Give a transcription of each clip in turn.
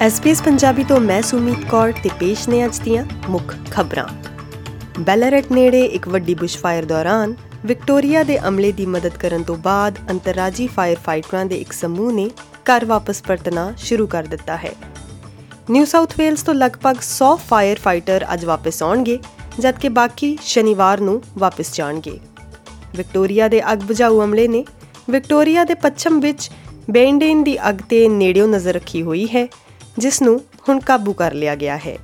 SPS Punjabi ਤੋਂ ਮੈਂ ਸੁਮੀਤ ਕੌਰ ਤੇ ਪੇਸ਼ ਨੇ ਅੱਜ ਦੀਆਂ ਮੁੱਖ ਖਬਰਾਂ। ਬੈਲਰਟ ਨੇੜੇ ਇੱਕ ਵੱਡੀ ਬੁਸ਼ਫਾਇਰ ਦੌਰਾਨ ਵਿਕਟੋਰੀਆ ਦੇ ਅਮਲੇ ਦੀ ਮਦਦ ਕਰਨ ਤੋਂ ਬਾਅਦ ਅੰਤਰਰਾਜੀ ਫਾਇਰ ਫਾਈਟਰਾਂ ਦੇ ਇੱਕ ਸਮੂਹ ਨੇ ਘਰ ਵਾਪਸ ਪਰਤਣਾ ਸ਼ੁਰੂ ਕਰ ਦਿੱਤਾ ਹੈ। ਨਿਊ ਸਾਊਥ ਵੇਲਸ ਤੋਂ ਲਗਭਗ 100 ਫਾਇਰ ਫਾਈਟਰ ਅੱਜ ਵਾਪਸ ਆਉਣਗੇ, ਜਦਕਿ ਬਾਕੀ ਸ਼ਨੀਵਾਰ ਨੂੰ ਵਾਪਸ ਜਾਣਗੇ। ਵਿਕਟੋਰੀਆ ਦੇ ਅੱਗ ਬੁਝਾਊ ਅਮਲੇ ਨੇ ਵਿਕਟੋਰੀਆ ਦੇ ਪੱਛਮ ਵਿੱਚ ਬੈਂਡੇਨ ਦੀ ਅੱਗ ਤੇ ਨੇੜਿਓਂ ਨਜ਼ਰ ਰੱਖੀ ਹੋਈ ਹੈ ਜਿਸ ਨੂੰ ਹੁਣ ਕਾਬੂ ਕਰ ਲਿਆ ਗਿਆ ਹੈ।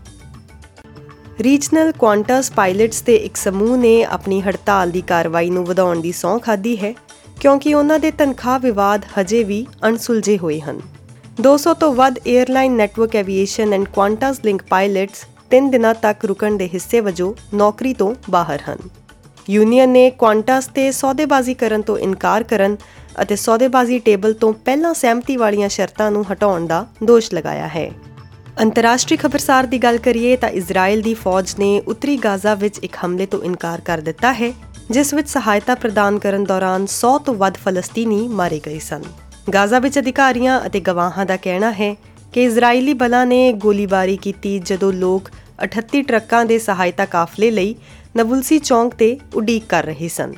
ਰੀਜਨਲ ਕੁਆਂਟਸ ਪਾਇਲਟਸ ਦੇ ਇੱਕ ਸਮੂਹ ਨੇ ਆਪਣੀ ਹੜਤਾਲ ਦੀ ਕਾਰਵਾਈ ਨੂੰ ਵਧਾਉਣ ਦੀ ਸੌਂ ਖਾਦੀ ਹੈ, ਕਿਉਂਕਿ ਉਹਨਾਂ ਦੇ ਤਨਖਾਹ ਵਿਵਾਦ ਹਜੇ ਵੀ ਅਣਸੁਲਝੇ ਹੋਏ ਹਨ। 200 ਤੋਂ ਵੱਧ airline network aviation and Qantas link pilots 3 ਦਿਨਾਂ ਤੱਕ ਰੁਕਣ ਦੇ ਹਿੱਸੇ ਵਜੋਂ ਨੌਕਰੀ ਤੋਂ ਬਾਹਰ ਹਨ। ਯੂਨੀਅਨ ਨੇ ਕੁਆਂਟਸ ਤੇ ਸੌਦੇਬਾਜ਼ੀ ਕਰਨ ਤੋਂ ਇਨਕਾਰ ਕਰਨ ਅਤੇ ਸੌਦੇਬਾਜ਼ੀ ਟੇਬਲ ਤੋਂ ਪਹਿਲਾਂ ਸਹਿਮਤੀ ਵਾਲੀਆਂ ਸ਼ਰਤਾਂ ਨੂੰ ਹਟਾਉਣ ਦਾ ਦੋਸ਼ ਲਗਾਇਆ ਹੈ। ਅੰਤਰਰਾਸ਼ਟਰੀ ਖਬਰਸਾਰ ਦੀ ਗੱਲ ਕਰੀਏ ਤਾਂ ਇਜ਼ਰਾਈਲ ਦੀ ਫੌਜ ਨੇ ਉੱਤਰੀ ਗਾਜ਼ਾ ਵਿੱਚ ਇੱਕ ਹਮਲੇ ਤੋਂ ਇਨਕਾਰ ਕਰ ਦਿੱਤਾ ਹੈ, ਜਿਸ ਵਿੱਚ ਸਹਾਇਤਾ ਪ੍ਰਦਾਨ ਕਰਨ ਦੌਰਾਨ 100 ਤੋਂ ਵੱਧ ਫਲਸਤੀਨੀ ਮਾਰੇ ਗਏ ਸਨ। ਗਾਜ਼ਾ ਵਿੱਚ ਅਧਿਕਾਰੀਆਂ ਅਤੇ ਗਵਾਹਾਂ ਦਾ ਕਹਿਣਾ ਹੈ ਕਿ ਇਜ਼ਰਾਈਲੀ ਬਲਾਂ ਨੇ ਗੋਲੀਬਾਰੀ ਕੀਤੀ ਜਦੋਂ ਲੋਕ 38 ਟਰੱਕਾਂ ਦੇ ਸਹਾਇਤਾ ਕਾਫਲੇ ਲਈ ਨਬੁਲਸੀ ਚੌਂਕ ਤੇ ਉਡੀਕ ਕਰ ਰਹੇ ਸਨ।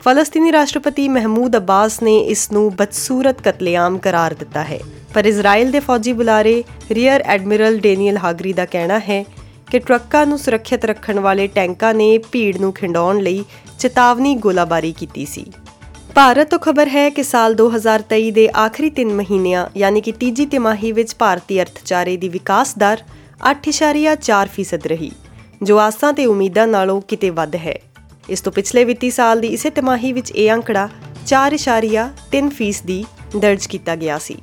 ਫਲਸਤੀਨੀ ਰਾਸ਼ਟਰਪਤੀ ਮਹਿਮੂਦ ਅਬਾਸ ਨੇ ਇਸ ਨੂੰ ਬਦਸੂਰਤ ਕਤਲੇਆਮ ਕਰਾਰ ਦਿੱਤਾ ਹੈ। ਪਰ ਇਜ਼ਰਾਈਲ ਦੇ ਫੌਜੀ ਬੁਲਾਰੇ ਰੀਅਰ ਐਡਮਿਰਲ ਡੈਨੀਅਲ ਹਾਗਰੀ ਦਾ ਕਹਿਣਾ ਹੈ ਕਿ ਟਰੱਕਾਂ ਨੂੰ ਸੁਰੱਖਿਅਤ ਰੱਖਣ ਵਾਲੇ ਟੈਂਕਾਂ ਨੇ ਭੀੜ ਨੂੰ ਖਿੰਡਾਉਣ ਲਈ ਚੇਤਾਵਨੀ ਗੋਲਾਬਾਰੀ ਕੀਤੀ ਸੀ। ਭਾਰਤ ਤੋਂ ਖਬਰ ਹੈ ਕਿ ਸਾਲ 2023 ਦੇ ਆਖਰੀ 3 ਮਹੀਨਿਆਂ, ਯਾਨੀ ਕਿ ਤੀਜੀ ਤਿਮਾਹੀ ਵਿੱਚ ਭਾਰਤੀ ਅਰਥਚਾਰੇ ਦੀ ਵਿਕਾਸ ਦਰ 8.4% ਰਹੀ। ਜੋ ਆਸਾਂ ਤੇ ਉਮੀਦਾਂ ਨਾਲੋਂ ਕਿਤੇ ਵੱਧ ਹੈ। ਇਸ ਤੋਂ ਪਿਛਲੇ ਵਿੱਤੀ ਸਾਲ ਦੀ ਇਸੇ ਤਿਮਾਹੀ ਵਿੱਚ ਇਹ ਅੰਕੜਾ 4.3% ਦੀ ਦਰਜ ਕੀਤਾ ਗਿਆ ਸੀ।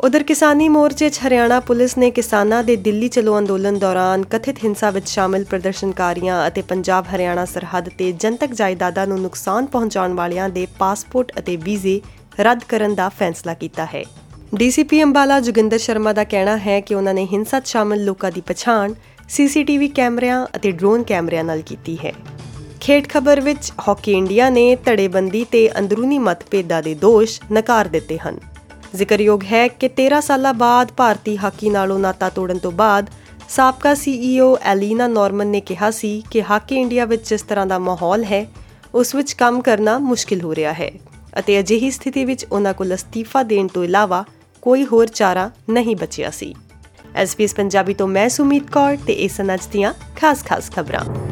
ਉਧਰ ਕਿਸਾਨੀ ਮੋਰਚੇ 'ਚ ਹਰਿਆਣਾ ਪੁਲਿਸ ਨੇ ਕਿਸਾਨਾਂ ਦੇ ਦਿੱਲੀ ਚਲੋ ਅੰਦੋਲਨ ਦੌਰਾਨ ਕਥਿਤ ਹਿੰਸਾ ਵਿੱਚ ਸ਼ਾਮਿਲ ਪ੍ਰਦਰਸ਼ਨਕਾਰੀਆਂ ਅਤੇ ਪੰਜਾਬ ਹਰਿਆਣਾ ਸਰਹੱਦ ਤੇ ਜਨਤਕ ਜਾਇਦਾਦਾਂ ਨੂੰ ਨੁਕਸਾਨ ਪਹੁੰਚਾਉਣ ਵਾਲਿਆਂ ਦੇ ਪਾਸਪੋਰਟ ਅਤੇ ਵੀਜ਼ੇ ਰੱਦ ਕਰਨ ਦਾ ਫੈਸਲਾ ਕੀਤਾ ਹੈ। ਡੀਸੀਪੀ ਅੰਬਾਲਾ ਜੁਗਿੰਦਰ ਸ਼ਰਮਾ ਦਾ ਕਹਿਣਾ ਹੈ ਕਿ ਉਹਨਾਂ ਨੇ ਹਿੰਸਾ 'ਚ ਸ਼ਾਮਿਲ ਲੋਕਾਂ ਦੀ ਪਛਾਣ, ਸੀਸੀਟੀਵੀ ਕੈਮਰਿਆਂ ਅਤੇ ਡਰੋਨ ਕੈਮਰਿਆਂ ਨਾਲ ਕੀਤੀ ਹੈ। ਖੇਡ ਖਬਰ ਵਿੱਚ ਹਾਕੀ ਇੰਡੀਆ ਨੇ ਧੜੇਬੰਦੀ ਤੇ ਅੰਦਰੂਨੀ ਮਤਭੇਦਾਂ ਦੇ ਦੋਸ਼ ਨਕਾਰ ਦਿੱਤੇ ਹਨ। ਜ਼ਿਕਰਯੋਗ ਹੈ ਕਿ 13 ਸਾਲਾਂ ਬਾਅਦ ਭਾਰਤੀ ਹਾਕੀ ਨਾਲੋਂ ਨਾਤਾ ਤੋੜਨ ਤੋਂ ਬਾਅਦ ਸਾਬਕਾ ਸੀਈਓ ਐਲੀਨਾ ਨਾਰਮਨ ਨੇ ਕਿਹਾ ਸੀ ਕਿ ਹਾਕੀ ਇੰਡੀਆ ਵਿੱਚ ਜਿਸ ਤਰ੍ਹਾਂ ਦਾ ਮਾਹੌਲ ਹੈ, ਉਸ ਵਿੱਚ ਕੰਮ ਕਰਨਾ ਮੁਸ਼ਕਿਲ ਹੋ ਰਿਹਾ ਹੈ ਅਤੇ ਅਜਿਹੀ ਸਥਿਤੀ ਵਿੱਚ ਉਹਨਾਂ ਕੋਲ ਅਸਤੀਫਾ ਦੇਣ ਤੋਂ ਇਲਾਵਾ ਕੋਈ ਹੋਰ ਚਾਰਾ ਨਹੀਂ ਬਚਿਆ ਸੀ। ਐਸਪੀਐਸ ਪੰਜਾਬੀ ਤੋਂ ਮੈਂ ਸੁਮੀਤ ਕੌਰ ਤੇ ਇਹ ਸਨ ਅੱਜ ਦੀਆਂ ਖਾਸ-ਖਾਸ ਖਬਰਾਂ।